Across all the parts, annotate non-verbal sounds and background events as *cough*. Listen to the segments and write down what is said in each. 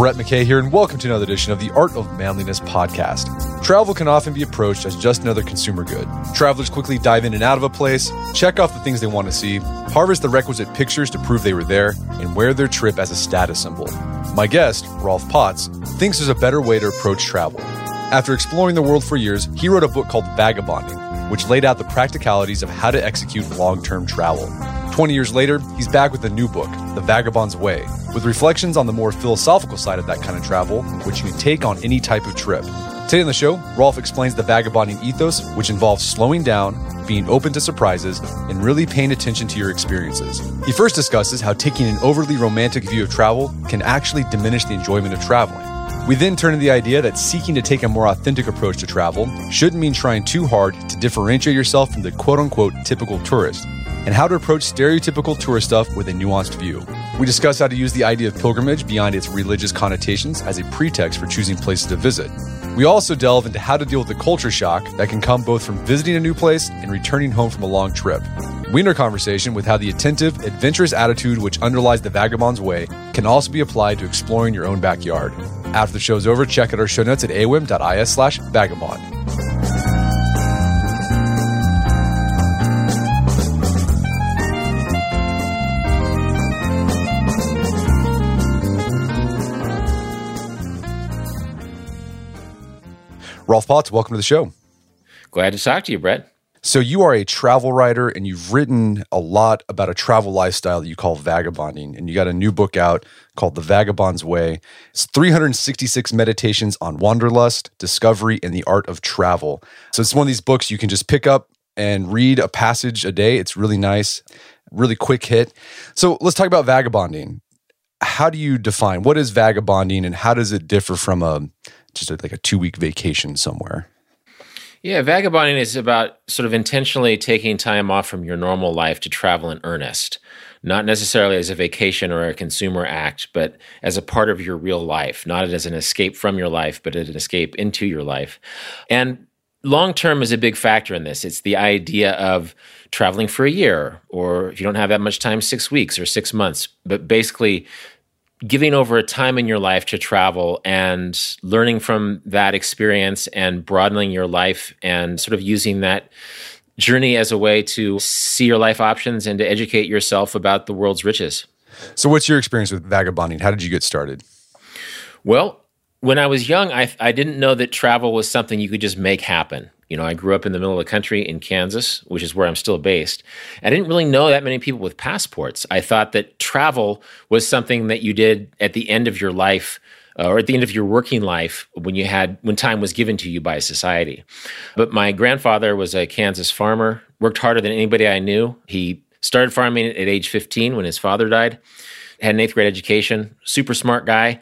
Brett McKay here, and welcome to another edition of the Art of Manliness podcast. Travel can often be approached as just another consumer good. Travelers quickly dive in and out of a place, check off the things they want to see, harvest the requisite pictures to prove they were there, and wear their trip as a status symbol. My guest, Rolf Potts, thinks there's a better way to approach travel. After exploring the world for years, he wrote a book called Vagabonding, which laid out the practicalities of how to execute long term travel. 20 years later, he's back with a new book, The Vagabond's Way, with reflections on the more philosophical side of that kind of travel, which you can take on any type of trip. Today on the show, Rolf explains the vagabonding ethos, which involves slowing down, being open to surprises, and really paying attention to your experiences. He first discusses how taking an overly romantic view of travel can actually diminish the enjoyment of traveling. We then turn to the idea that seeking to take a more authentic approach to travel shouldn't mean trying too hard to differentiate yourself from the quote unquote typical tourist, and how to approach stereotypical tourist stuff with a nuanced view. We discuss how to use the idea of pilgrimage beyond its religious connotations as a pretext for choosing places to visit. We also delve into how to deal with the culture shock that can come both from visiting a new place and returning home from a long trip. We end our conversation with how the attentive, adventurous attitude which underlies the vagabond's way can also be applied to exploring your own backyard. After the show's over, check out our show notes at aom.is slash vagabond. Rolf Potts, welcome to the show. Glad to talk to you, Brett. So you are a travel writer and you've written a lot about a travel lifestyle that you call vagabonding. And you got a new book out called The Vagabond's Way. It's 366 meditations on wanderlust, discovery, and the art of travel. So it's one of these books you can just pick up and read a passage a day. It's really nice, really quick hit. So let's talk about vagabonding. How do you define what is vagabonding and how does it differ from um, a just like a two week vacation somewhere? Yeah, vagabonding is about sort of intentionally taking time off from your normal life to travel in earnest, not necessarily as a vacation or a consumer act, but as a part of your real life, not as an escape from your life, but as an escape into your life. And long term is a big factor in this. It's the idea of traveling for a year, or if you don't have that much time, six weeks or six months, but basically giving over a time in your life to travel and learning from that experience and broadening your life and sort of using that journey as a way to see your life options and to educate yourself about the world's riches. So, what's your experience with vagabonding? How did you get started? Well, when I was young, I, I didn't know that travel was something you could just make happen. You know, I grew up in the middle of the country in Kansas, which is where I'm still based. I didn't really know that many people with passports. I thought that travel was something that you did at the end of your life uh, or at the end of your working life when you had when time was given to you by society. But my grandfather was a Kansas farmer, worked harder than anybody I knew. He started farming at age 15 when his father died. Had an eighth grade education, super smart guy.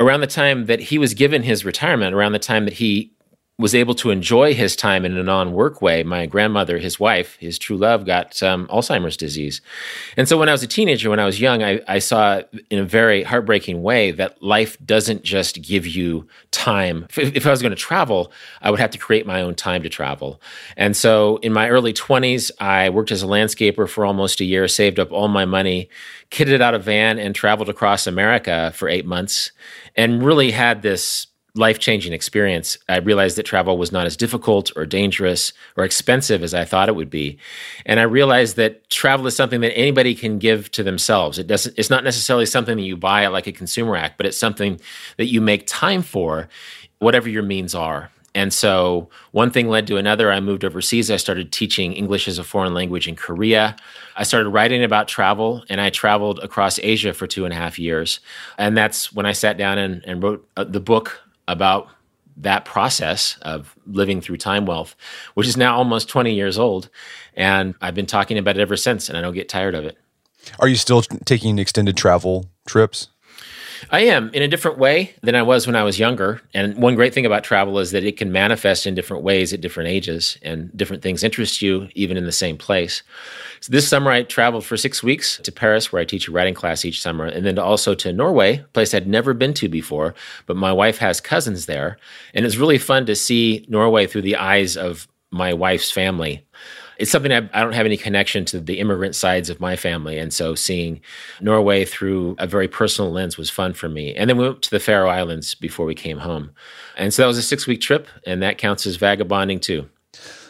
Around the time that he was given his retirement, around the time that he was able to enjoy his time in a non-work way. My grandmother, his wife, his true love, got um, Alzheimer's disease, and so when I was a teenager, when I was young, I, I, saw in a very heartbreaking way that life doesn't just give you time. If, if I was going to travel, I would have to create my own time to travel. And so, in my early twenties, I worked as a landscaper for almost a year, saved up all my money, kitted out a van, and traveled across America for eight months, and really had this life changing experience. I realized that travel was not as difficult or dangerous or expensive as I thought it would be. And I realized that travel is something that anybody can give to themselves. It doesn't, it's not necessarily something that you buy like a consumer act, but it's something that you make time for, whatever your means are. And so one thing led to another. I moved overseas. I started teaching English as a foreign language in Korea. I started writing about travel, and I traveled across Asia for two and a half years. And that's when I sat down and, and wrote uh, the book about that process of living through time wealth, which is now almost 20 years old. And I've been talking about it ever since, and I don't get tired of it. Are you still taking extended travel trips? I am in a different way than I was when I was younger. And one great thing about travel is that it can manifest in different ways at different ages, and different things interest you even in the same place. So this summer, I traveled for six weeks to Paris, where I teach a writing class each summer, and then also to Norway, a place I'd never been to before. But my wife has cousins there, and it's really fun to see Norway through the eyes of my wife's family it's something I, I, don't have any connection to the immigrant sides of my family. And so seeing Norway through a very personal lens was fun for me. And then we went to the Faroe Islands before we came home. And so that was a six week trip, and that counts as vagabonding too.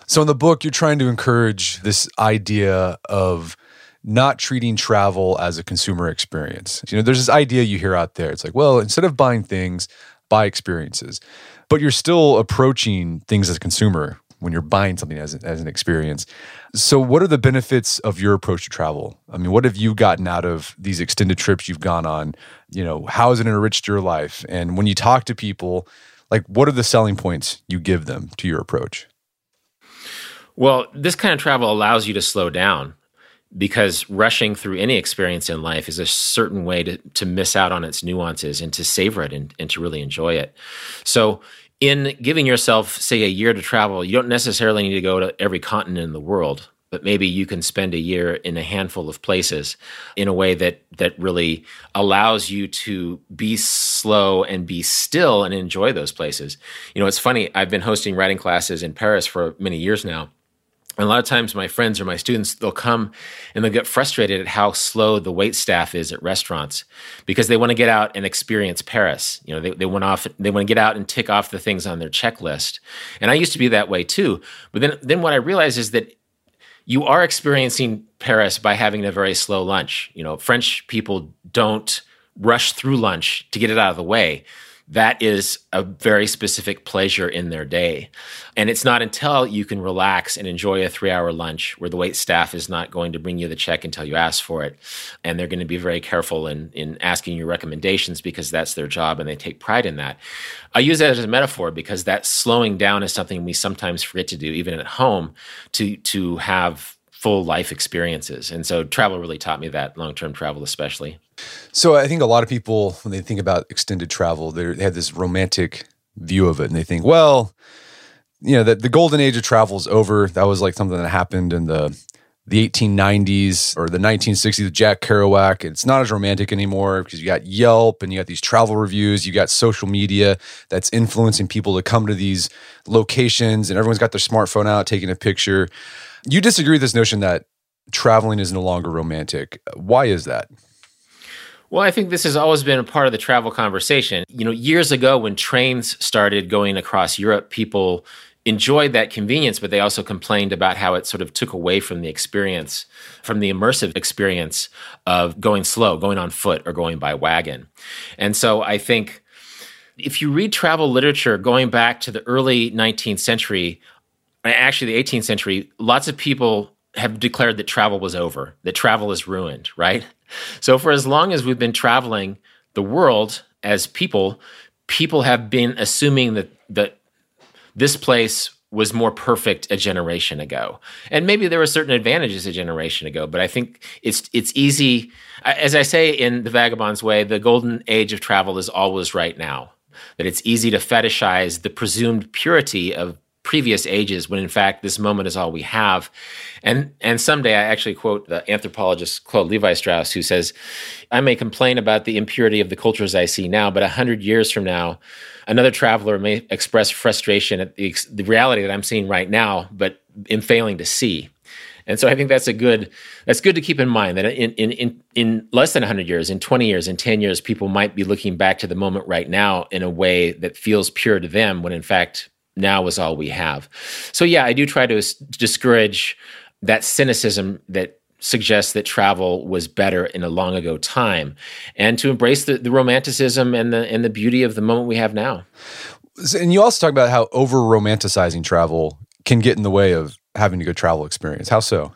So in the book, you're trying to encourage this idea of not treating travel as a consumer experience. You know, there's this idea you hear out there. It's like, well, instead of buying things, buy experiences. But you're still approaching things as a consumer when you're buying something as, as an experience. So, what are the benefits of your approach to travel? I mean, what have you gotten out of these extended trips you've gone on? You know, how has it enriched your life? And when you talk to people, like, what are the selling points you give them to your approach? Well, this kind of travel allows you to slow down because rushing through any experience in life is a certain way to, to miss out on its nuances and to savor it and, and to really enjoy it. So in giving yourself, say, a year to travel, you don't necessarily need to go to every continent in the world, but maybe you can spend a year in a handful of places in a way that that really allows you to be slow and be still and enjoy those places. You know, it's funny. I've been hosting writing classes in Paris for many years now, and a lot of times, my friends or my students, they'll come and they'll get frustrated at how slow the wait staff is at restaurants because they want to get out and experience Paris. You know, they, they want off, they want to get out and tick off the things on their checklist. And I used to be that way too. But then, then what I realized is that you are experiencing Paris by having a very slow lunch. You know, French people don't rush through lunch to get it out of the way that is a very specific pleasure in their day. And it's not until you can relax and enjoy a three hour lunch where the wait staff is not going to bring you the check until you ask for it. And they're going to be very careful in, in asking you recommendations because that's their job and they take pride in that. I use that as a metaphor because that slowing down is something we sometimes forget to do, even at home, to, to have full life experiences. And so travel really taught me that, long term travel especially. So I think a lot of people, when they think about extended travel, they have this romantic view of it and they think, well, you know, that the golden age of travel is over. That was like something that happened in the the 1890s or the 1960s with Jack Kerouac. It's not as romantic anymore because you got Yelp and you got these travel reviews, you got social media that's influencing people to come to these locations, and everyone's got their smartphone out taking a picture. You disagree with this notion that traveling is no longer romantic. Why is that? Well, I think this has always been a part of the travel conversation. You know, years ago when trains started going across Europe, people enjoyed that convenience, but they also complained about how it sort of took away from the experience, from the immersive experience of going slow, going on foot, or going by wagon. And so I think if you read travel literature going back to the early 19th century, actually the 18th century, lots of people have declared that travel was over, that travel is ruined, right? So for as long as we've been traveling the world as people, people have been assuming that that this place was more perfect a generation ago. And maybe there were certain advantages a generation ago, but I think it's it's easy as I say in the vagabond's way, the golden age of travel is always right now. That it's easy to fetishize the presumed purity of previous ages when in fact this moment is all we have. And and someday i actually quote the anthropologist claude levi strauss who says i may complain about the impurity of the cultures i see now but a hundred years from now another traveler may express frustration at the, the reality that i'm seeing right now but in failing to see. And so I think that's a good that's good to keep in mind that in in in, in less than 100 years, in 20 years, in 10 years, people might be looking back to the moment right now in a way that feels pure to them when in fact now is all we have. So yeah, I do try to discourage that cynicism that suggests that travel was better in a long ago time and to embrace the, the romanticism and the and the beauty of the moment we have now. And you also talk about how over romanticizing travel can get in the way of having a good travel experience. How so?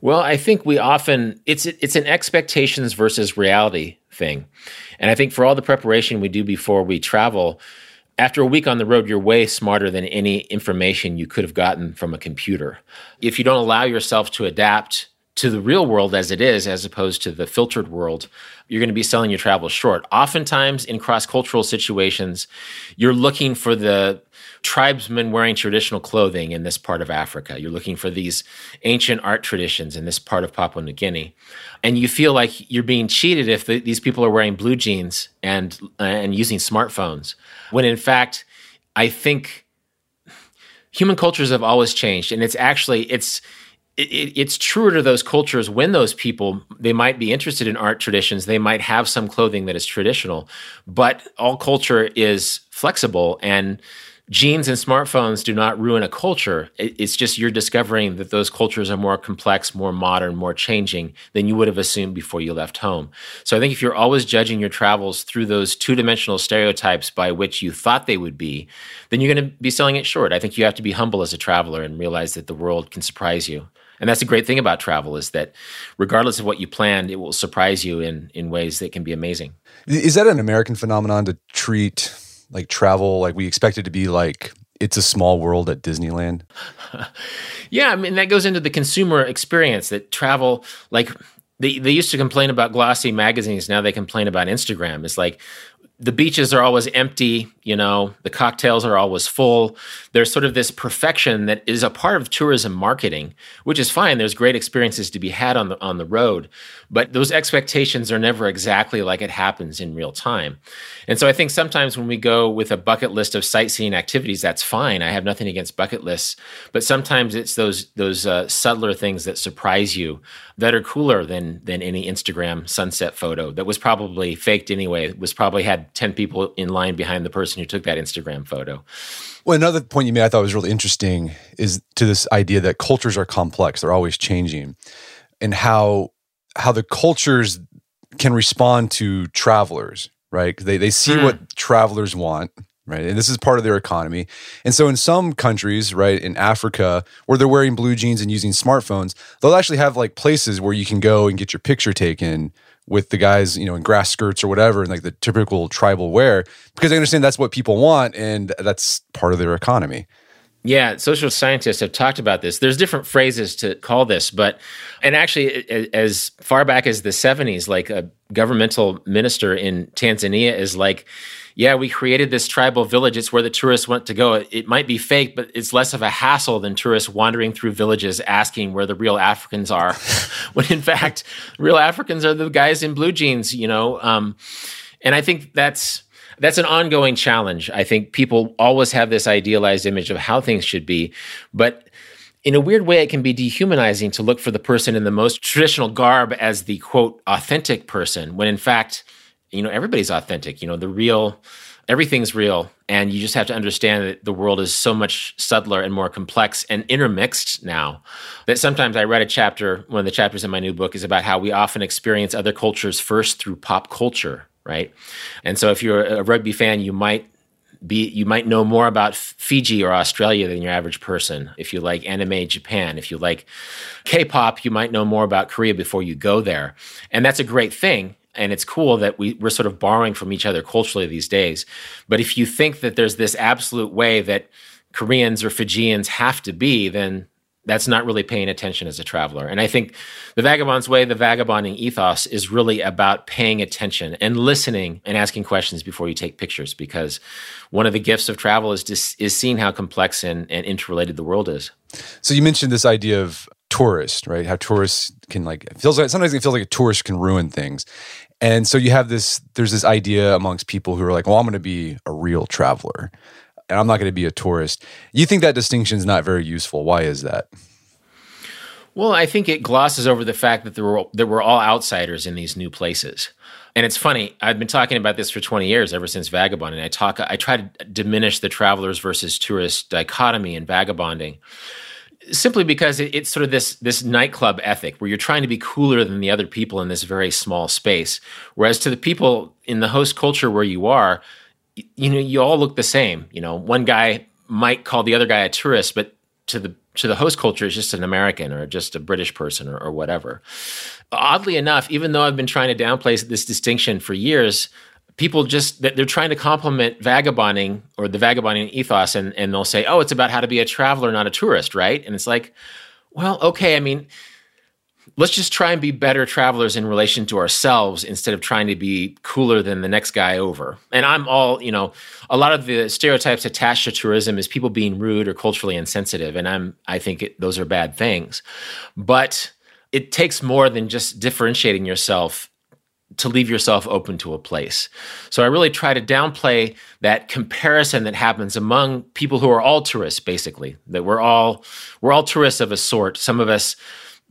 Well, I think we often it's it's an expectations versus reality thing. And I think for all the preparation we do before we travel, after a week on the road, you're way smarter than any information you could have gotten from a computer. If you don't allow yourself to adapt to the real world as it is, as opposed to the filtered world, you're going to be selling your travel short. Oftentimes, in cross cultural situations, you're looking for the tribesmen wearing traditional clothing in this part of Africa. You're looking for these ancient art traditions in this part of Papua New Guinea. And you feel like you're being cheated if the, these people are wearing blue jeans and, and using smartphones. When in fact, I think human cultures have always changed. And it's actually, it's, it, it's truer to those cultures when those people they might be interested in art traditions they might have some clothing that is traditional but all culture is flexible and jeans and smartphones do not ruin a culture. It's just you're discovering that those cultures are more complex more modern more changing than you would have assumed before you left home. So i think if you're always judging your travels through those two-dimensional stereotypes by which you thought they would be then you're going to be selling it short. I think you have to be humble as a traveler and realize that the world can surprise you. And that's the great thing about travel is that regardless of what you planned, it will surprise you in in ways that can be amazing. Is that an American phenomenon to treat like travel like we expect it to be like it's a small world at Disneyland? *laughs* yeah, I mean that goes into the consumer experience that travel like they, they used to complain about glossy magazines now they complain about instagram it's like the beaches are always empty, you know, the cocktails are always full. There's sort of this perfection that is a part of tourism marketing, which is fine. There's great experiences to be had on the on the road, but those expectations are never exactly like it happens in real time. And so I think sometimes when we go with a bucket list of sightseeing activities, that's fine. I have nothing against bucket lists, but sometimes it's those those uh, subtler things that surprise you that are cooler than than any Instagram sunset photo that was probably faked anyway. It was probably had 10 people in line behind the person who took that Instagram photo. Well, another point you made I thought was really interesting is to this idea that cultures are complex, they're always changing, and how how the cultures can respond to travelers, right? They they see mm. what travelers want, right? And this is part of their economy. And so in some countries, right, in Africa, where they're wearing blue jeans and using smartphones, they'll actually have like places where you can go and get your picture taken with the guys, you know, in grass skirts or whatever, and like the typical tribal wear, because I understand that's what people want and that's part of their economy. Yeah, social scientists have talked about this. There's different phrases to call this, but and actually, as far back as the 70s, like a governmental minister in Tanzania is like, yeah, we created this tribal village. It's where the tourists want to go. It, it, might be fake, but it's less of a hassle than tourists wandering through villages asking where the real Africans are. *laughs* when in fact, real Africans are the guys in blue jeans, you know? Um, and I think that's that's an ongoing challenge. I think people always have this idealized image of how things should be, but in a weird way, it can be dehumanizing to look for the person in the most traditional garb as the quote authentic person, when in fact, you know, everybody's authentic. You know, the real, everything's real. And you just have to understand that the world is so much subtler and more complex and intermixed now that sometimes I read a chapter, one of the chapters in my new book is about how we often experience other cultures first through pop culture, right? And so if you're a rugby fan, you might be you might know more about Fiji or Australia than your average person. If you like anime Japan, if you like K-pop, you might know more about Korea before you go there. And that's a great thing and it's cool that we, we're sort of borrowing from each other culturally these days. But if you think that there's this absolute way that Koreans or Fijians have to be, then that's not really paying attention as a traveler. And I think the vagabond's way, the vagabonding ethos, is really about paying attention and listening and asking questions before you take pictures. Because one of the gifts of travel is is seeing how complex and, and interrelated the world is. So you mentioned this idea of tourist, right? How tourists can like it feels like sometimes it feels like a tourist can ruin things. And so you have this, there's this idea amongst people who are like, well, I'm going to be a real traveler and I'm not going to be a tourist. You think that distinction is not very useful. Why is that? Well, I think it glosses over the fact that there were that we're all outsiders in these new places. And it's funny, I've been talking about this for 20 years, ever since vagabonding. I talk I try to diminish the travelers versus tourist dichotomy in vagabonding. Simply because it's sort of this this nightclub ethic where you're trying to be cooler than the other people in this very small space. Whereas to the people in the host culture where you are, you know, you all look the same. You know, one guy might call the other guy a tourist, but to the to the host culture is just an American or just a British person or, or whatever. Oddly enough, even though I've been trying to downplay this distinction for years, people just they're trying to compliment vagabonding or the vagabonding ethos, and and they'll say, "Oh, it's about how to be a traveler, not a tourist," right? And it's like, well, okay. I mean, let's just try and be better travelers in relation to ourselves instead of trying to be cooler than the next guy over. And I'm all, you know, a lot of the stereotypes attached to tourism is people being rude or culturally insensitive, and I'm I think it, those are bad things. But it takes more than just differentiating yourself to leave yourself open to a place. So I really try to downplay that comparison that happens among people who are all tourists basically. That we're all we're all tourists of a sort. Some of us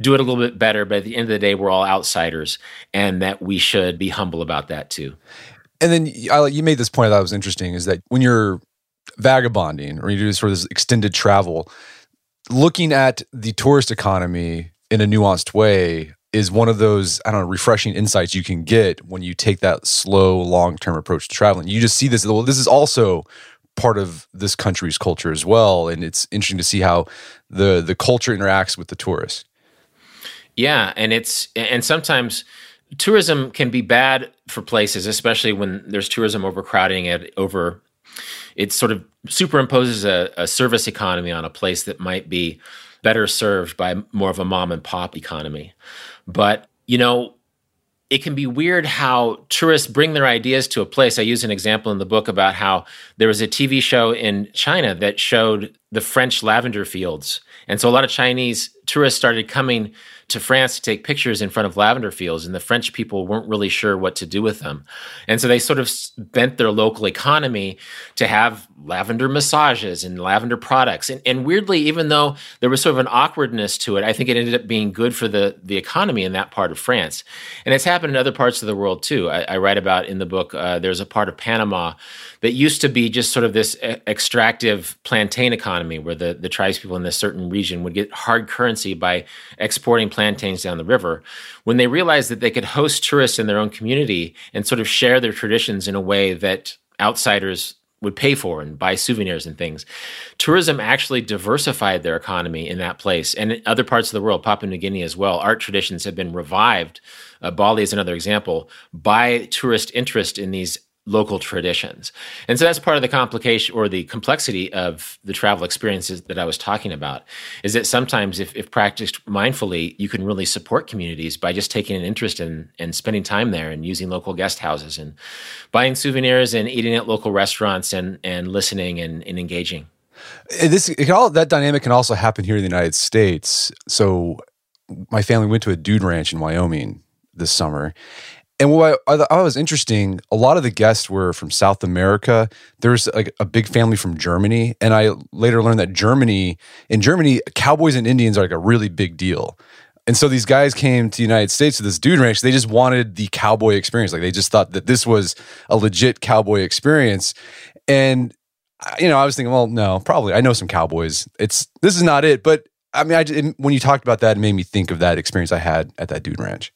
do it a little bit better. But at the end of the day, we're all outsiders, and that we should be humble about that too. And then you made this point that was interesting is that when you're vagabonding or you do sort of this extended travel, looking at the tourist economy in a nuanced way is one of those I don't know refreshing insights you can get when you take that slow long term approach to traveling. You just see this. Well, this is also part of this country's culture as well, and it's interesting to see how the the culture interacts with the tourist. Yeah, and it's and sometimes tourism can be bad for places, especially when there's tourism overcrowding it over. It sort of superimposes a, a service economy on a place that might be better served by more of a mom and pop economy. But you know, it can be weird how tourists bring their ideas to a place. I use an example in the book about how there was a TV show in China that showed the French lavender fields. And so a lot of Chinese tourists started coming to France to take pictures in front of lavender fields, and the French people weren't really sure what to do with them. And so they sort of bent their local economy to have lavender massages and lavender products. And, and weirdly, even though there was sort of an awkwardness to it, I think it ended up being good for the, the economy in that part of France. And it's happened in other parts of the world too. I, I write about in the book, uh, there's a part of Panama that used to be just sort of this extractive plantain economy where the, the tribes people in this certain region would get hard currency by exporting plantains down the river. When they realized that they could host tourists in their own community and sort of share their traditions in a way that outsiders would pay for and buy souvenirs and things. Tourism actually diversified their economy in that place and in other parts of the world, Papua New Guinea as well. Art traditions have been revived. Uh, Bali is another example by tourist interest in these local traditions. And so that's part of the complication or the complexity of the travel experiences that I was talking about is that sometimes if, if practiced mindfully, you can really support communities by just taking an interest in and spending time there and using local guest houses and buying souvenirs and eating at local restaurants and, and listening and, and engaging. This all that dynamic can also happen here in the United States. So my family went to a dude ranch in Wyoming this summer and what I, I, was interesting, a lot of the guests were from South America. There's like a big family from Germany, and I later learned that Germany, in Germany, cowboys and Indians are like a really big deal. And so these guys came to the United States to this dude ranch. They just wanted the cowboy experience. Like they just thought that this was a legit cowboy experience. And you know, I was thinking, well, no, probably I know some cowboys. It's this is not it. But I mean, I, it, when you talked about that, it made me think of that experience I had at that dude ranch.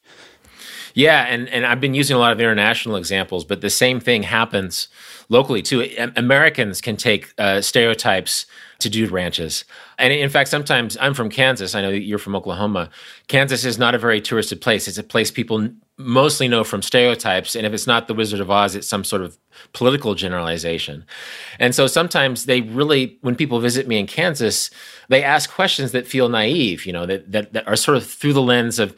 Yeah, and, and I've been using a lot of international examples, but the same thing happens locally too. Americans can take uh, stereotypes to dude ranches. And in fact, sometimes I'm from Kansas. I know you're from Oklahoma. Kansas is not a very touristed place. It's a place people mostly know from stereotypes. And if it's not the Wizard of Oz, it's some sort of political generalization. And so sometimes they really, when people visit me in Kansas, they ask questions that feel naive, you know, that, that, that are sort of through the lens of,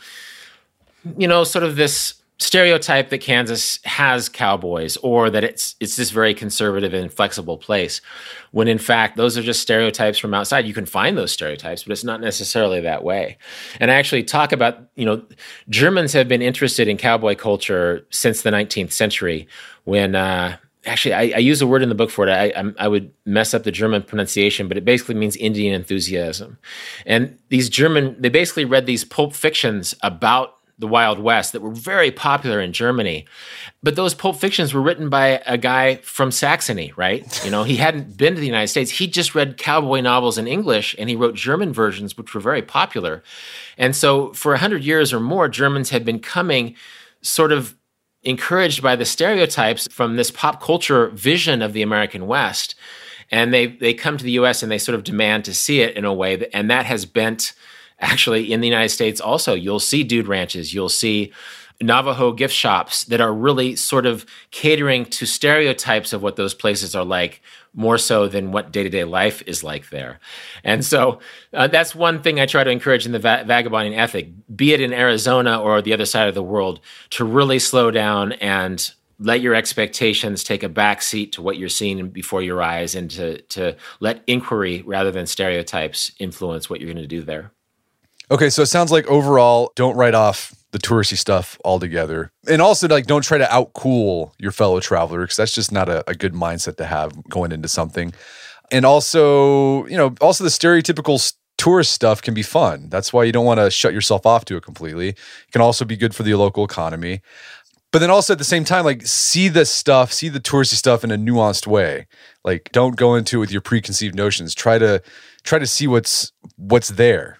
you know, sort of this stereotype that Kansas has cowboys or that it's it's this very conservative and flexible place when in fact those are just stereotypes from outside you can find those stereotypes but it's not necessarily that way and I actually talk about you know Germans have been interested in cowboy culture since the 19th century when uh, actually I, I, use a word in the book for it. I, I would mess up the German pronunciation, but it basically means Indian enthusiasm. And these German, they basically read these pulp fictions about the Wild West that were very popular in Germany. But those pulp fictions were written by a guy from Saxony, right? You know, he hadn't been to the United States. He just read cowboy novels in English and he wrote German versions, which were very popular. And so for 100 years or more, Germans had been coming sort of encouraged by the stereotypes from this pop culture vision of the American West. And they, they come to the US and they sort of demand to see it in a way that, and that has bent actually in the United States also. You'll see dude ranches, you'll see Navajo gift shops that are really sort of catering to stereotypes of what those places are like more so than what day to day life is like there. And so uh, that's one thing I try to encourage in the va- vagabonding ethic, be it in Arizona or the other side of the world, to really slow down and let your expectations take a back seat to what you're seeing before your eyes and to, to let inquiry rather than stereotypes influence what you're going to do there. Okay, so it sounds like overall, don't write off the touristy stuff altogether. And also, like, don't try to outcool your fellow traveler because that's just not a, a good mindset to have going into something. And also, you know, also the stereotypical tourist stuff can be fun. That's why you don't want to shut yourself off to it completely. It can also be good for the local economy. But then also at the same time, like see the stuff, see the touristy stuff in a nuanced way. Like don't go into it with your preconceived notions. Try to try to see what's what's there.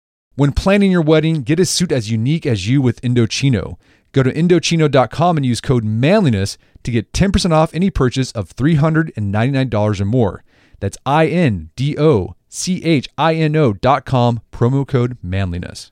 When planning your wedding, get a suit as unique as you with Indochino. Go to Indochino.com and use code manliness to get 10% off any purchase of $399 or more. That's I N D O C H I N O.com, promo code manliness.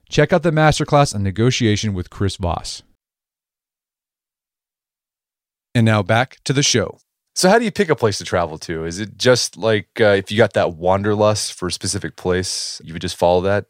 Check out the masterclass on negotiation with Chris Voss. And now back to the show. So, how do you pick a place to travel to? Is it just like uh, if you got that wanderlust for a specific place, you would just follow that?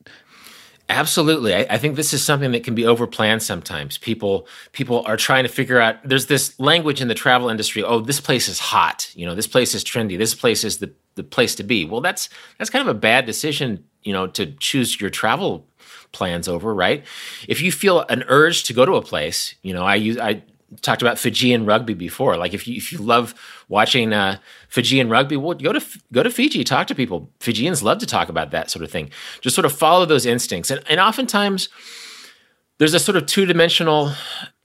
Absolutely. I, I, think this is something that can be overplanned sometimes. People people are trying to figure out there's this language in the travel industry, oh, this place is hot, you know, this place is trendy, this place is the, the place to be. Well, that's that's kind of a bad decision, you know, to choose your travel plans over, right? If you feel an urge to go to a place, you know, I use I talked about Fijian rugby before. Like if you if you love watching uh, Fijian rugby, well, go to go to Fiji, talk to people. Fijians love to talk about that sort of thing. Just sort of follow those instincts, and and oftentimes there's a sort of two dimensional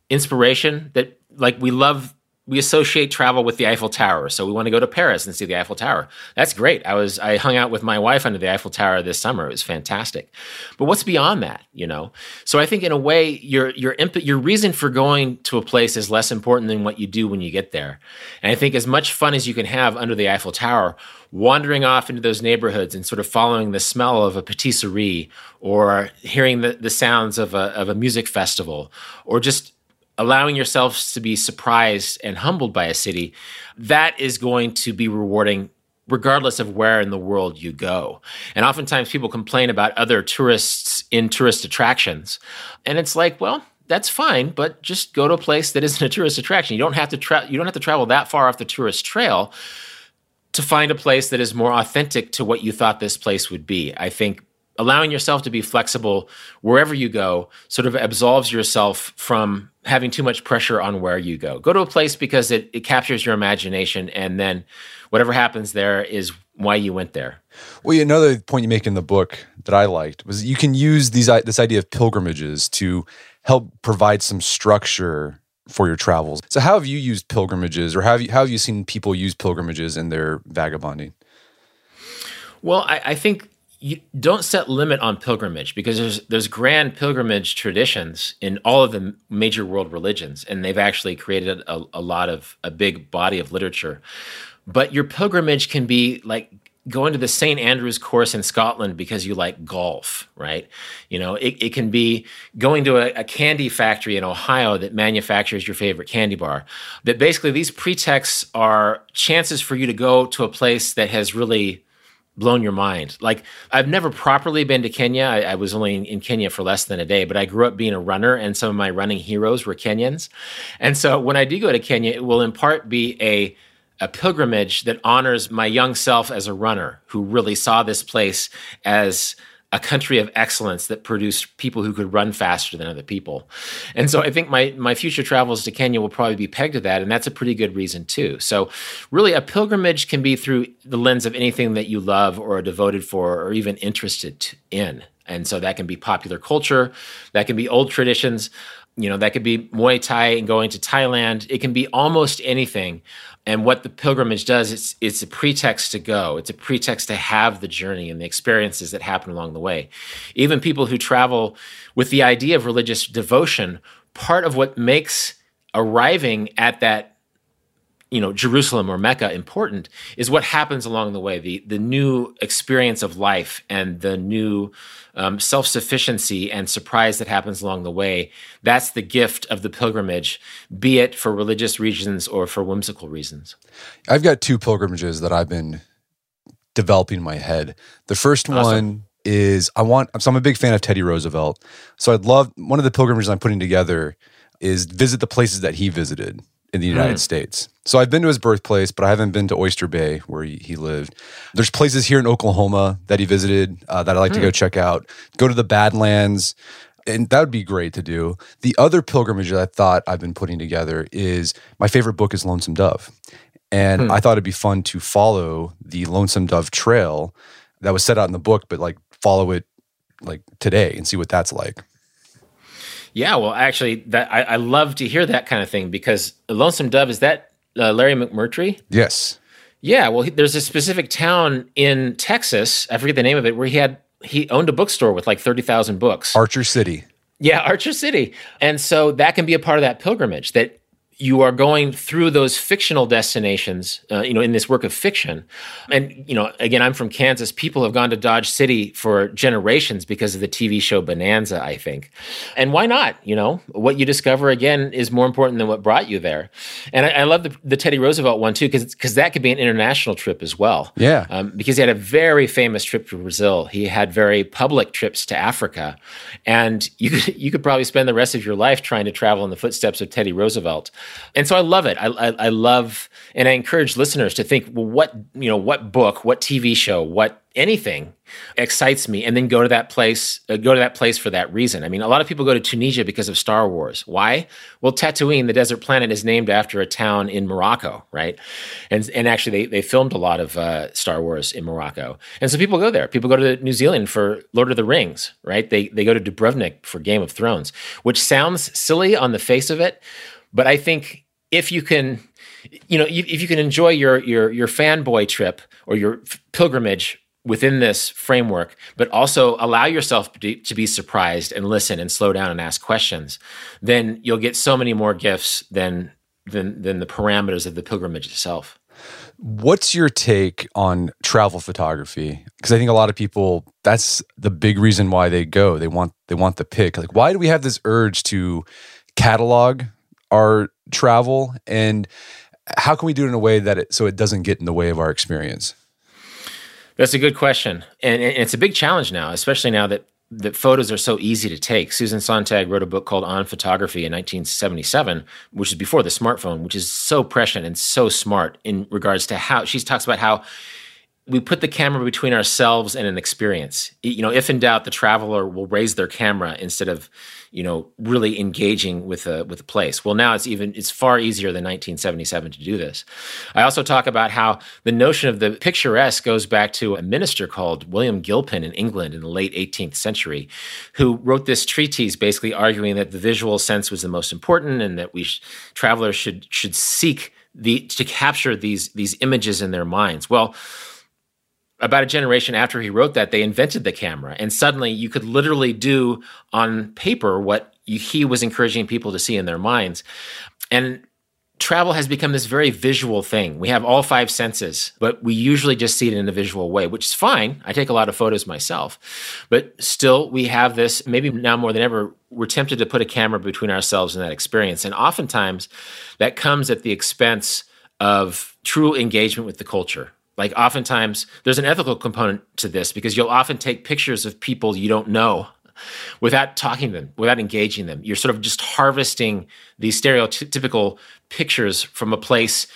inspiration that like we love we associate travel with the Eiffel Tower. So we want to go to Paris and see the Eiffel Tower. That's great. I was I hung out with my wife under the Eiffel Tower this summer. It was fantastic. But what's beyond that, you know? So I think in a way your your imp- your reason for going to a place is less important than what you do when you get there. And I think as much fun as you can have under the Eiffel Tower, wandering off into those neighborhoods and sort of following the smell of a patisserie or hearing the, the sounds of a, of a music festival or just allowing yourselves to be surprised and humbled by a city, that is going to be rewarding regardless of where in the world you go. And oftentimes people complain about other tourists in tourist attractions. And it's like, well, that's fine, but just go to a place that isn't a tourist attraction. You don't have to tra- you don't have to travel that far off the tourist trail to find a place that is more authentic to what you thought this place would be. I think allowing yourself to be flexible wherever you go sort of absolves yourself from having too much pressure on where you go. Go to a place because it, it captures your imagination, and then whatever happens there is why you went there. Well, another point you make in the book that I liked was you can use these uh, this idea of pilgrimages to help provide some structure for your travels. So, how have you used pilgrimages, or how have you, how have you seen people use pilgrimages in their vagabonding? Well, I, I think you don't set limit on pilgrimage because there's there's grand pilgrimage traditions in all of the major world religions and they've actually created a, a lot of a big body of literature but your pilgrimage can be like going to the St. Andrews course in Scotland because you like golf, right? You know, it, it can be going to a, a, candy factory in Ohio that manufactures your favorite candy bar. That basically these pretexts are chances for you to go to a place that has really blown your mind. Like I've never properly been to Kenya. I, I, was only in, in, Kenya for less than a day, but I grew up being a runner, and some of my running heroes were Kenyans. And so when I do go to Kenya, it will in part be a a pilgrimage that honors my young self as a runner who really saw this place as a country of excellence that produced people who could run faster than other people. And so I think my my future travels to Kenya will probably be pegged to that and that's a pretty good reason too. So really a pilgrimage can be through the lens of anything that you love or are devoted for or even interested in. And so that can be popular culture, that can be old traditions, you know, that could be Muay Thai and going to Thailand. It can be almost anything. And what the pilgrimage does it's it's a pretext to go. It's a pretext to have the journey and the experiences that happen along the way. Even people who travel with the idea of religious devotion part of what makes arriving at that you know Jerusalem or Mecca important is what happens along the way the the new experience of life and the new um, self sufficiency and surprise that happens along the way. That's the gift of the pilgrimage, be it for religious reasons or for whimsical reasons. I've got two pilgrimages that I've been developing in my head. The first awesome. one is I want. So I'm a big fan of Teddy Roosevelt. So I'd love one of the pilgrimages I'm putting together is visit the places that he visited in the United mm. States. So I've been to his birthplace, but I haven't been to Oyster Bay where he, he lived. There's places here in Oklahoma that he visited uh, that I like to go mm. check out. Go to the Badlands, and that would be great to do. The other pilgrimage that I thought I've been putting together is my favorite book is Lonesome Dove, and hmm. I thought it'd be fun to follow the Lonesome Dove trail that was set out in the book, but like follow it like today and see what that's like. Yeah, well, actually, that I, I love to hear that kind of thing because Lonesome Dove is that uh, Larry McMurtry? Yes. Yeah, well, he, there's a specific town in Texas. I forget the name of it, where he had he owned a bookstore with like thirty thousand books. Archer City. Yeah, *laughs* Archer City. And so that can be a part of that pilgrimage that you are going through those fictional destinations, uh, you know, in this work of fiction. And, you know, again, I'm from Kansas. People have gone to Dodge City for generations because of the TV show Bonanza, I think. And why not? You know, what you discover again is more important than what brought you there. And I, I love the, the Teddy Roosevelt one too, because that could be an international trip as well. Yeah. Um, because he had a very famous trip to Brazil. He had very public trips to Africa. And you could, *laughs* you could probably spend the rest of your life trying to travel in the footsteps of Teddy Roosevelt. And so I love it. I, I, I love, and I encourage listeners to think, well, what, you know, what book, what TV show, what anything excites me and then go to that place uh, go to that place for that reason. I mean a lot of people go to tunisia because of star wars. Why? Well tatooine the desert planet is named after a town in morocco right? And and actually they, they filmed a lot of uh, star wars in morocco. And so people go there. People go to new zealand for lord of the rings right? They they go to dubrovnik for game of thrones which sounds silly on the face of it but i think if you can you know if you can enjoy your your your fanboy trip or your pilgrimage within this framework, but also allow yourself to be surprised and listen and slow down and ask questions, then you'll get so many more gifts than than than the parameters of the pilgrimage itself. What's your take on travel photography? Because I think a lot of people that's the big reason why they go. They want they want the pick. Like why do we have this urge to catalog our travel and how can we do it in a way that it so it doesn't get in the way of our experience? That's a good question, and, and it's a big challenge now, especially now that that photos are so easy to take. Susan Sontag wrote a book called On Photography in 1977, which is before the smartphone, which is so prescient and so smart in regards to how she talks about how we put the camera between ourselves and an experience. You know, if in doubt, the traveler will raise their camera instead of, you know, really engaging with a with a place. Well, now it's even it's far easier than 1977 to do this. I also talk about how the notion of the picturesque goes back to a minister called William Gilpin in England in the late 18th century, who wrote this treatise basically arguing that the visual sense was the most important and that we sh- travelers should should seek the to capture these these images in their minds. Well about a generation after he wrote that, they invented the camera. And suddenly you could literally do on paper what he was encouraging people to see in their minds. And travel has become this very visual thing. We have all five senses, but we usually just see it in a visual way, which is fine. I take a lot of photos myself. But still, we have this, maybe now more than ever, we're tempted to put a camera between ourselves and that experience. And oftentimes that comes at the expense of true engagement with the culture like oftentimes there's an ethical component to this because you'll often take pictures of people you don't know without talking to them, without engaging them. You're sort of just harvesting these stereotypical pictures from a place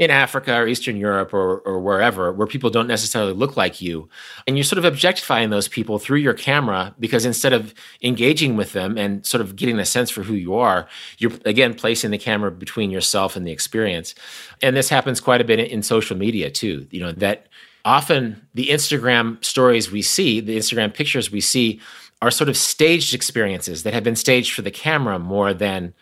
in Africa or Eastern Europe or, or wherever where people don't necessarily look like you. And you're sort of objectifying those people through your camera because instead of engaging with them and sort of getting a sense for who you are, you're again placing the camera between yourself and the experience. And this happens quite a bit in social media too, you know, that often the Instagram stories we see, the Instagram pictures we see, are sort of staged experiences that have been staged for the camera more than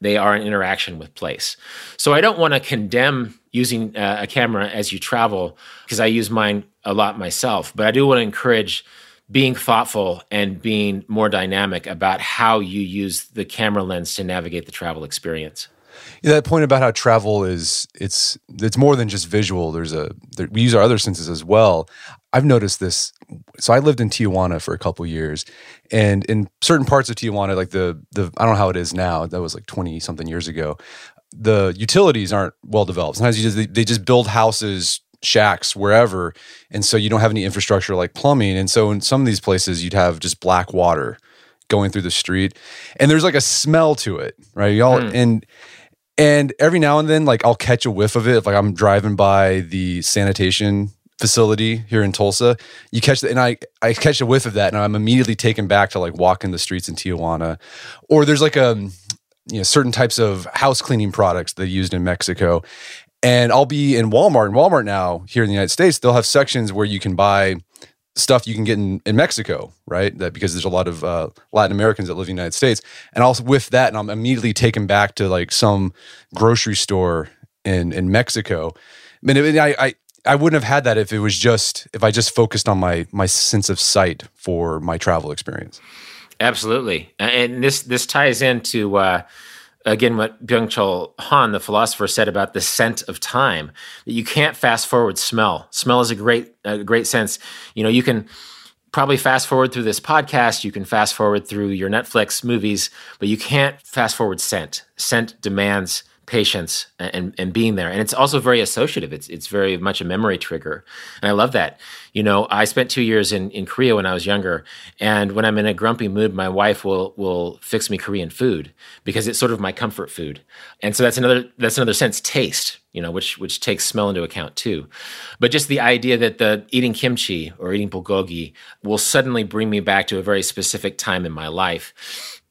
they are an interaction with place. So I don't want to condemn using uh, a camera as you travel because I use mine a lot myself, but I do want to encourage being thoughtful and being more dynamic about how you use the camera lens to navigate the travel experience. Yeah, that point about how travel is it's it's more than just visual. There's a there, we use our other senses as well. I've noticed this. So I lived in Tijuana for a couple years, and in certain parts of Tijuana, like the the I don't know how it is now. That was like twenty something years ago. The utilities aren't well developed. Sometimes you just they, they just build houses shacks wherever and so you don't have any infrastructure like plumbing and so in some of these places you'd have just black water going through the street and there's like a smell to it right y'all mm. and and every now and then like i'll catch a whiff of it. Like i'm driving by the sanitation facility here in tulsa. You catch that and i i catch a whiff of that and i'm immediately taken back to like walking the streets in tijuana. Or there's like a you know certain types of house cleaning products they used in mexico. And I'll be in Walmart. And Walmart now here in the United States, they'll have sections where you can buy stuff you can get in, in Mexico, right? That because there's a lot of uh, Latin Americans that live in the United States, and also with that, and I'm immediately taken back to like some grocery store in in Mexico. I mean, I, I I wouldn't have had that if it was just if I just focused on my my sense of sight for my travel experience. Absolutely, and this this ties into. Uh, again what Byung-Chul Han, the philosopher, said about the scent of time that you can't fast forward smell. Smell is a great a great sense. You know, you can probably fast forward through this podcast, you can fast forward through your Netflix movies, but you can't fast forward scent. Scent demands patience and, and being there. And it's also very associative. It's it's very much a memory trigger. And I love that. You know, I spent two years in, in Korea when I was younger. And when I'm in a grumpy mood, my wife will will fix me Korean food because it's sort of my comfort food. And so that's another that's another sense, taste, you know, which which takes smell into account too. But just the idea that the eating kimchi or eating bulgogi will suddenly bring me back to a very specific time in my life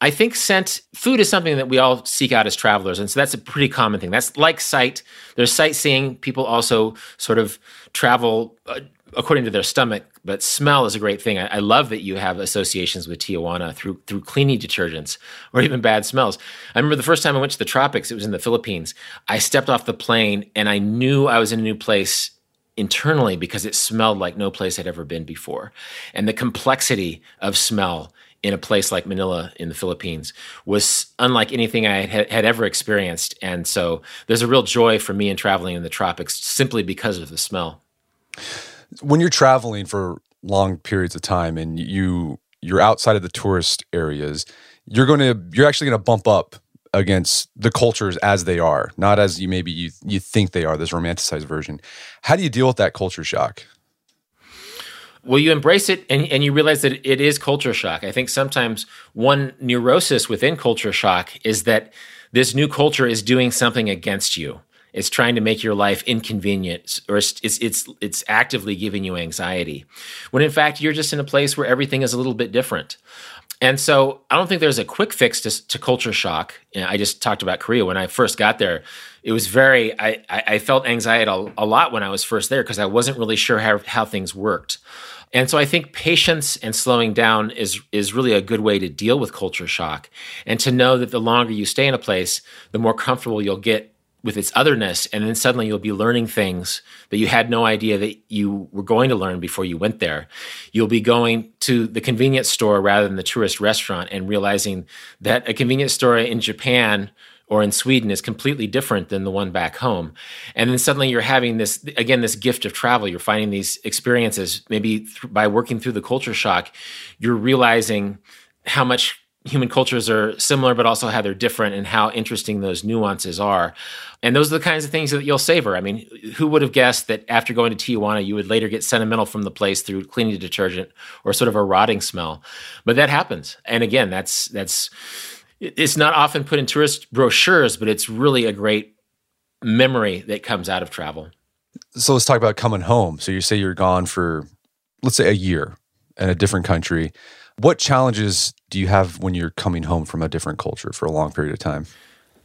I think scent food is something that we all seek out as travelers, and so that's a pretty common thing. That's like sight. There's sightseeing. People also sort of travel uh, according to their stomach, but smell is a great thing. I, I, love that you have associations with Tijuana through through cleaning detergents or even bad smells. I remember the first time I went to the tropics. It was in the Philippines. I stepped off the plane and I knew I was in a new place internally because it smelled like no place I'd ever been before, and the complexity of smell in a place like Manila in the Philippines was unlike anything I had, had, ever experienced. And so there's a real joy for me in traveling in the tropics simply because of the smell. When you're traveling for long periods of time and you you're outside of the tourist areas, you're going to you're actually going to bump up against the cultures as they are, not as you maybe you you think they are. This romanticized version. How do you deal with that culture shock? well you embrace it and, and you realize that it is culture shock i think sometimes one neurosis within culture shock is that this new culture is doing something against you it's trying to make your life inconvenient or it's, it's it's it's actively giving you anxiety when in fact you're just in a place where everything is a little bit different. And so i don't think there's a quick fix to, to culture shock. You know, i just talked about korea. When i first got there it was very i, I felt anxiety a, a lot when i was first there because i wasn't really sure how, how things worked. And so I think patience and slowing down is is really a good way to deal with culture shock and to know that the longer you stay in a place, the more comfortable you'll get with its otherness and then suddenly you'll be learning things that you had no idea that you were going to learn before you went there. You'll be going to the convenience store rather than the tourist restaurant and realizing that a convenience store in Japan or in Sweden is completely different than the one back home. And then suddenly you're having this, again, this gift of travel. You're finding these experiences. Maybe th- by working through the culture shock, you're realizing how much human cultures are similar, but also how they're different and how interesting those nuances are. And those are the kinds of things that you'll savor. I mean, who would have guessed that after going to Tijuana, you would later get sentimental from the place through cleaning detergent or sort of a rotting smell? But that happens. And again, that's, that's, it's not often put in tourist brochures, but it's really a great memory that comes out of travel. So let's talk about coming home. So you say you're gone for, let's say, a year in a different country. What challenges do you have when you're coming home from a different culture for a long period of time?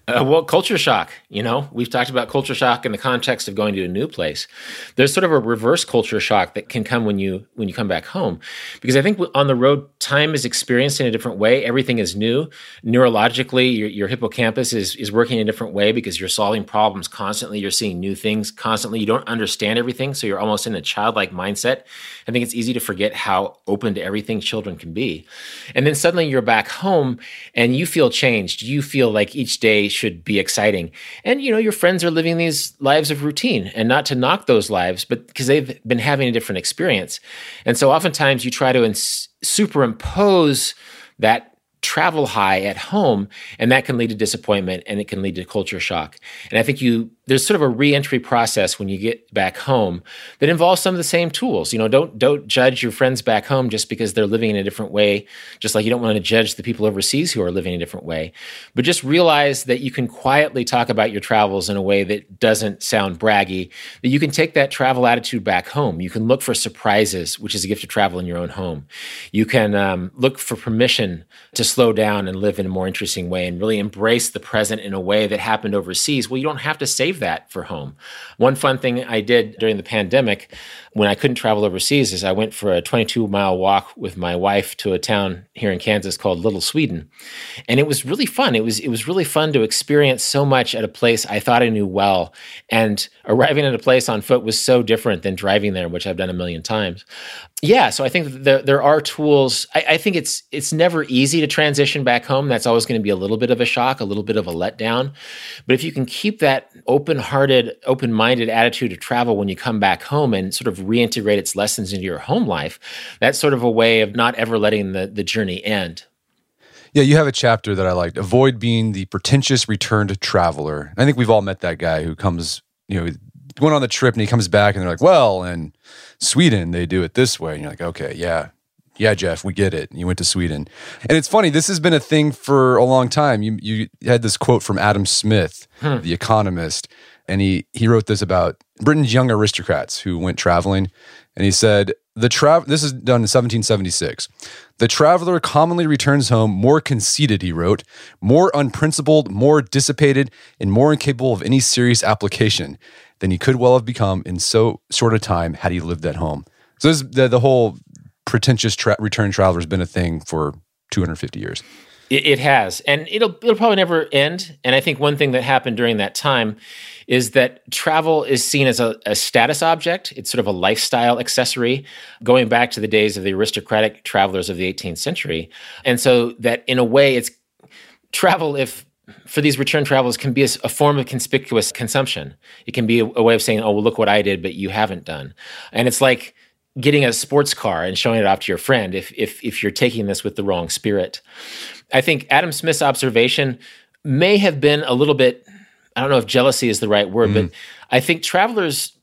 Uh, well, culture shock. You know, we've talked about culture shock in the context of going to a new place. There's sort of a reverse culture shock that can come when you when you come back home, because I think on the road, time is experienced in a different way. Everything is new. Neurologically, your, your hippocampus is is working in a different way because you're solving problems constantly. You're seeing new things constantly. You don't understand everything, so you're almost in a childlike mindset. I think it's easy to forget how open to everything children can be, and then suddenly you're back home and you feel changed. You feel like each day should be exciting. And you know, your friends are living these lives of routine and not to knock those lives, but because they've been having a different experience. And so oftentimes you try to ins- superimpose that travel high at home and that can lead to disappointment and it can lead to culture shock and i think you there's sort of a reentry process when you get back home that involves some of the same tools. You know, don't don't judge your friends back home just because they're living in a different way, just like you don't want to judge the people overseas who are living in a different way. But just realize that you can quietly talk about your travels in a way that doesn't sound braggy, that you can take that travel attitude back home. You can look for surprises, which is a gift of travel in your own home. You can um, look for permission to slow down and live in a more interesting way and really embrace the present in a way that happened overseas. Well, you don't have to save that for home. One fun thing I did during the pandemic when I couldn't travel overseas is I went for a 22 mile walk with my wife to a town here in Kansas called Little Sweden. And it was really fun. It was it was really fun to experience so much at a place I thought I knew well. And arriving at a place on foot was so different than driving there, which I've done a million times yeah, so I think there, there are tools. I, I, think it's it's never easy to transition back home. That's always going to be a little bit of a shock, a little bit of a letdown. But if you can keep that open-hearted, open-minded attitude to travel when you come back home and sort of reintegrate its lessons into your home life, that's sort of a way of not ever letting the, the journey end. Yeah, you have a chapter that I liked. Avoid being the pretentious returned traveler. I think we've all met that guy who comes, you know, going on the trip and he comes back and they're like, well, in Sweden, they do it this way. And you're like, okay, yeah, yeah, Jeff, we get it. And you went to Sweden. And it's funny, this has been a thing for a long time. You, you had this quote from Adam Smith, hmm. the economist, and he, he wrote this about Britain's young aristocrats who went traveling. And he said, the travel this is done in 1776. The traveler commonly returns home more conceited, he wrote, more unprincipled, more dissipated, and more incapable of any serious application than he could well have become in so short a time had he lived at home. So this, the, the whole pretentious tra- return traveler has been a thing for 250 years. It, it, has, and it'll it'll probably never end. And I think one thing that happened during that time is that travel is seen as a, a status object. It's sort of a lifestyle accessory, going back to the days of the aristocratic travelers of the 18th century. And so that in a way, it's travel if for these return travels can be a, a, form of conspicuous consumption. It can be a, a, way of saying, "Oh, well, look what I did, but you haven't done." And it's like getting a sports car and showing it off to your friend if if if you're taking this with the wrong spirit. I think Adam Smith's observation may have been a little bit I don't know if jealousy is the right word, mm. but I think travelers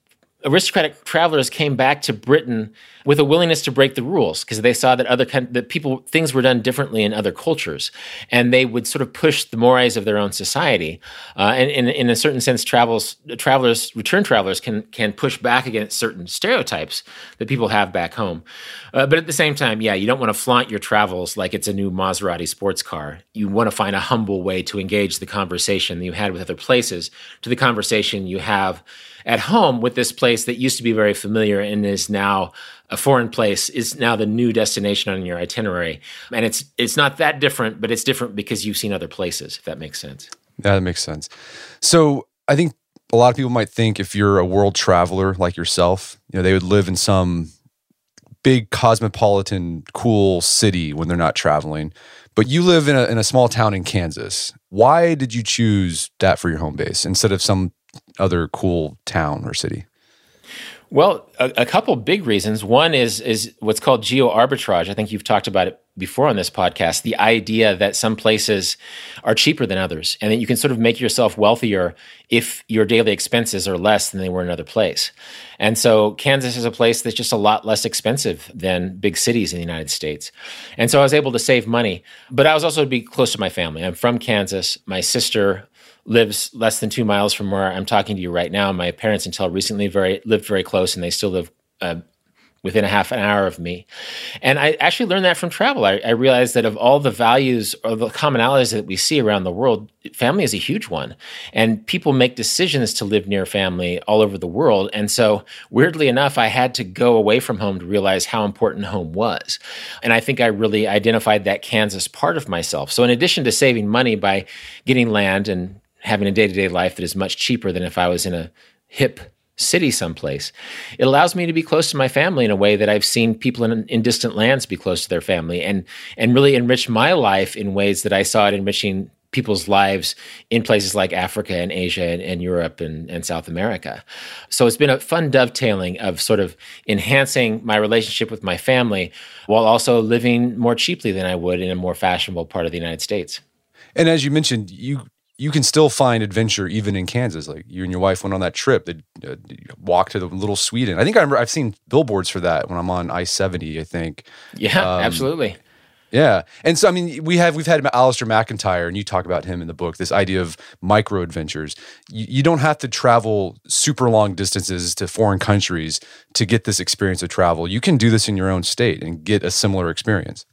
aristocratic travelers came back to Britain with a willingness to break the rules because they saw that other that people things were done differently in other cultures, and they would sort of push the mores of their own society. Uh, and in, a certain sense, travels travelers return travelers can can push back against certain stereotypes that people have back home. Uh, but at the same time, yeah, you don't want to flaunt your travels like it's a new Maserati sports car. You want to find a humble way to engage the conversation that you had with other places to the conversation you have at home with this place that used to be very familiar and is now a foreign place is now the new destination on your itinerary. And it's it's not that different but it's different because you've seen other places if that makes sense. Yeah that makes sense. So i think a lot of people might think if you're a world traveler like yourself you know they would live in some big cosmopolitan cool city when they're not traveling. But you live in a, in a small town in kansas. Why did you choose that for your home base instead of some other cool town or city? Well, a, a, couple big reasons. One is is what's called geo arbitrage. I think you've talked about it before on this podcast. The idea that some places are cheaper than others, and that you can sort of make yourself wealthier if your daily expenses are less than they were in another place. And so, Kansas is a place that's just a lot less expensive than big cities in the United States. And so, I was able to save money, but I was also to be close to my family. I'm from Kansas. My sister lives less than two miles from where I'm talking to you right now. My parents, until recently, very lived very close, and they still live uh, within a half an hour of me. And I actually learned that from travel. I, I, realized that of all the values or the commonalities that we see around the world, family is a huge one. And people make decisions to live near family all over the world. And so, weirdly enough, I had to go away from home to realize how important home was. And I think I really identified that Kansas part of myself. So, in addition to saving money by getting land and having a day to day life that is much cheaper than if I was in a hip city someplace. It allows me to be close to my family in a way that I've seen people in, in distant lands be close to their family and and really enrich my life in ways that I saw it enriching people's lives in places like Africa and Asia and, and Europe and, and, South America. So it's been a fun dovetailing of sort of enhancing my relationship with my family while also living more cheaply than I would in a more fashionable part of the United States. And as you mentioned, you you can still find adventure even in Kansas. Like you and your wife went on that trip. They uh, walked to the little Sweden. I think I remember, I've seen billboards for that when I'm on I seventy. I think. Yeah, um, absolutely. Yeah, and so I mean, we have we've had Alasdair McIntyre and you talk about him in the book. This idea of micro adventures. You, you don't have to travel super long distances to foreign countries to get this experience of travel. You can do this in your own state and get a similar experience.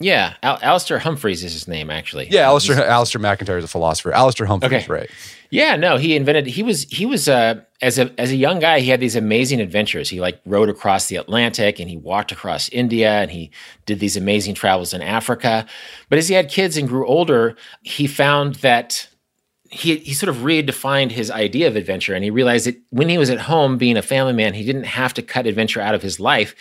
Yeah, Al- Alastair Humphreys is his name, actually. Yeah, Alastair, Alasdair MacIntyre is a philosopher. Alastair Humphreys, okay. right? Yeah, no, he invented. He was he was uh, as a as a young guy, he had these amazing adventures. He like rode across the Atlantic and he walked across India and he did these amazing travels in Africa. But as he had kids and grew older, he found that he he sort of redefined his idea of adventure and he realized that when he was at home being a family man, he didn't have to cut adventure out of his life.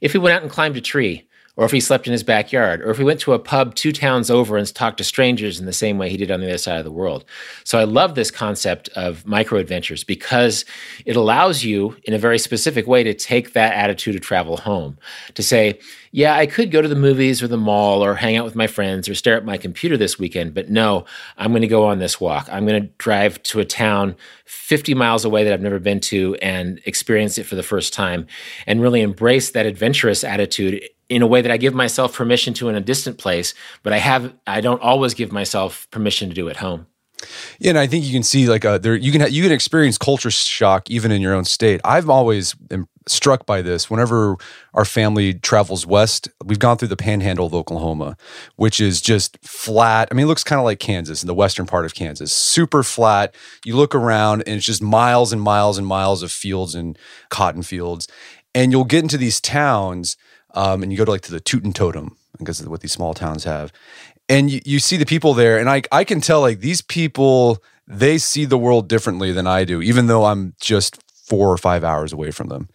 If he went out and climbed a tree or if he slept in his backyard, or if he went to a pub two towns over and talked to strangers in the same way he did on the other side of the world. So I love this concept of micro adventures because it allows you, in a very specific way, to take that attitude of travel home. To say, yeah, I could go to the movies or the mall or hang out with my friends or stare at my computer this weekend, but no, I'm going to go on this walk. I'm going to drive to a town 50 miles away that I've never been to and experience it for the first time and really embrace that adventurous attitude in a way that I give myself permission to in a distant place, but I have I don't always give myself permission to do at home. Yeah, and I think you can see like uh, there you can ha- you can experience culture shock even in your own state. I've always struck by this. Whenever our family travels west, we've gone through the Panhandle of Oklahoma, which is just flat. I mean, it looks kind of like Kansas in the western part of Kansas, super flat. You look around and it's just miles and miles and miles of fields and cotton fields, and you'll get into these towns um, and you go to like to the Toot'n Totum because of what these small towns have, and you, you see the people there, and I I can tell like these people they see the world differently than I do, even though I'm just four or five hours away from them.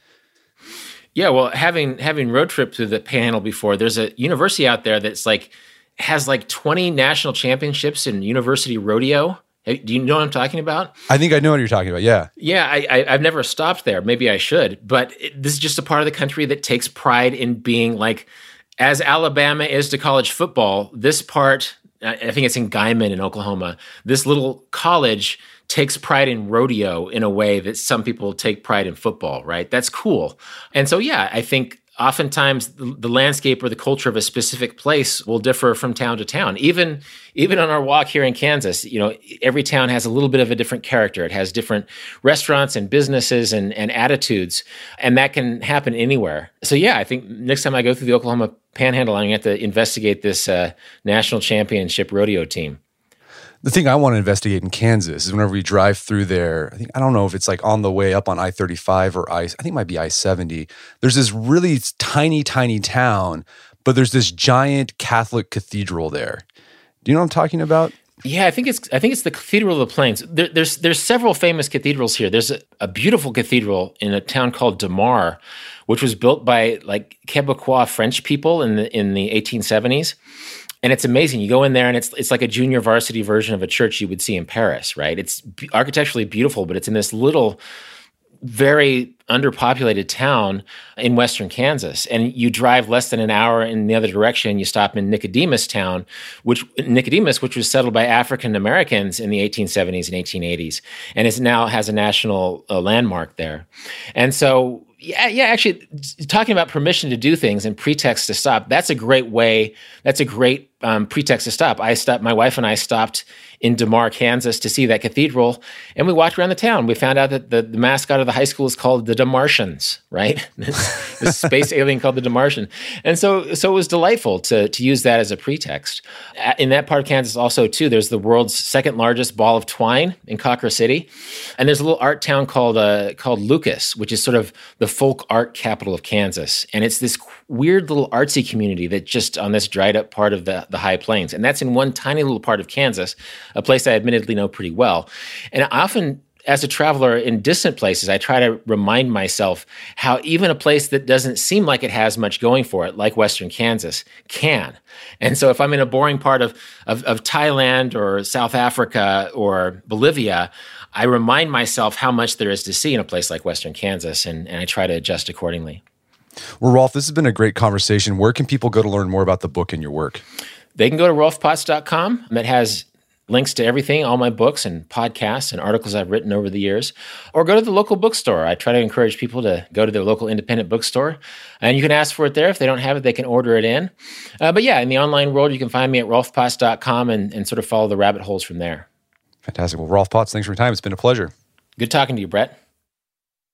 Yeah, well, having having road trip through the Panhandle before, there's a university out there that's like has like 20 national championships in university rodeo. Do you know what I'm talking about? I think I know what you're talking about. Yeah. Yeah, I, have never stopped there. Maybe I should, but it, this is just a part of the country that takes pride in being like, as Alabama is to college football. This part, I think it's in Guymon in Oklahoma. This little college takes pride in rodeo in a way that some people take pride in football. Right? That's cool. And so, yeah, I think oftentimes the, the, landscape or the culture of a specific place will differ from town to town. Even even on our walk here in kansas you know every town has a little bit of a different character. It has different restaurants and businesses and, and attitudes and that can happen anywhere. So yeah i think next time i go through the oklahoma panhandle i'm going to have to investigate this uh, national championship rodeo team the thing I want to investigate in Kansas is whenever we drive through there, I think I don't know if it's like on the way up on I 35 or I, I think it might be I 70. There's this really tiny, tiny town, but there's this giant Catholic cathedral there. Do you know what I'm talking about? Yeah, I think it's I think it's the Cathedral of the Plains. There, there's there's several famous cathedrals here. There's a, a, beautiful cathedral in a town called Damar, which was built by like Quebecois French people in the in the 1870s and it's amazing. You go in there, and it's it's like a junior varsity version of a church you would see in Paris, right? It's architecturally beautiful, but it's in this little, very underpopulated town in western Kansas. And you drive less than an hour in the other direction. You stop in Nicodemus Town, which Nicodemus, which was settled by African Americans in the 1870s and 1880s, and it now has a national uh, landmark there. And so yeah, yeah. Actually, talking about permission to do things and pretext to stop. That's a great way. That's a great um, pretext to stop. I stopped. My wife and I stopped in Damar, Kansas, to see that cathedral, and we walked around the town. We found out that the, the mascot of the high school is called the Damartians, right? *laughs* this space *laughs* alien called the Damartian, and so so it was delightful to to use that as a pretext. In that part of Kansas, also too, there's the world's second largest ball of twine in Cawker City, and there's a little art town called uh, called Lucas, which is sort of the folk art capital of Kansas, and it's this weird little artsy community that just on this dried up part of the the High Plains, and that's in one tiny little part of Kansas, a place I admittedly know pretty well. And I often as a traveler in distant places, I try to remind myself how even a place that doesn't seem like it has much going for it, like Western Kansas, can. And so if I'm in a boring part of, of, of Thailand or South Africa or Bolivia, I remind myself how much there is to see in a place like Western Kansas, and, and I try to adjust accordingly. Well, Rolf, this has been a great conversation. Where can people go to learn more about the book and your work? They can go to rolfpotts.com. That has links to everything, all my books and podcasts and articles I've written over the years, or go to the local bookstore. I try to encourage people to go to their local independent bookstore, and you can ask for it there. If they don't have it, they can order it in. Uh, but yeah, in the online world, you can find me at rolfpotts.com and, and sort of follow the rabbit holes from there. Fantastic. Well, Rolf Potts, thanks for your time. It's been a pleasure. Good talking to you, Brett.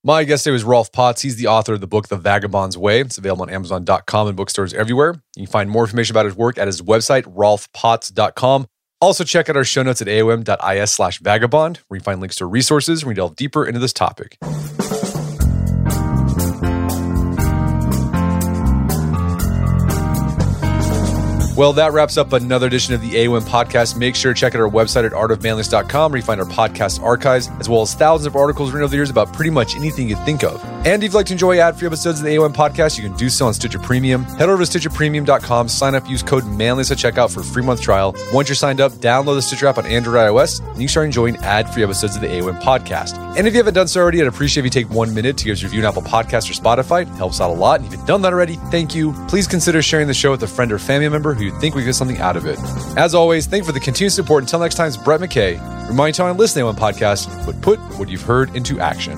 My guest today was Rolf Potts. He's the author of the book, The Vagabond's Way. It's available on Amazon.com and bookstores everywhere. You can find more information about his work at his website, rolfpotts.com. Also, check out our show notes at aom.is slash vagabond, where you find links to resources where we delve deeper into this topic. Well, that wraps up another edition of the AOM podcast. Make sure to check out our website at artofmanliness.com where you find our podcast archives, as well as thousands of articles written over the years about pretty much anything you think of. And if you'd like to enjoy ad free episodes of the AOM podcast, you can do so on Stitcher Premium. Head over to StitcherPremium.com, sign up, use code manliness at checkout for a free month trial. Once you're signed up, download the Stitcher app on Android iOS, and you can start enjoying ad free episodes of the AOM podcast. And if you haven't done so already, I'd appreciate if you take one minute to give us a review on Apple Podcasts or Spotify. It helps out a lot. And if you've done that already, thank you. Please consider sharing the show with a friend or family member who you think we get something out of it. As always, thank you for the continued support. Until next time, it's Brett McKay. Remind you on listening on podcast, but put what you've heard into action.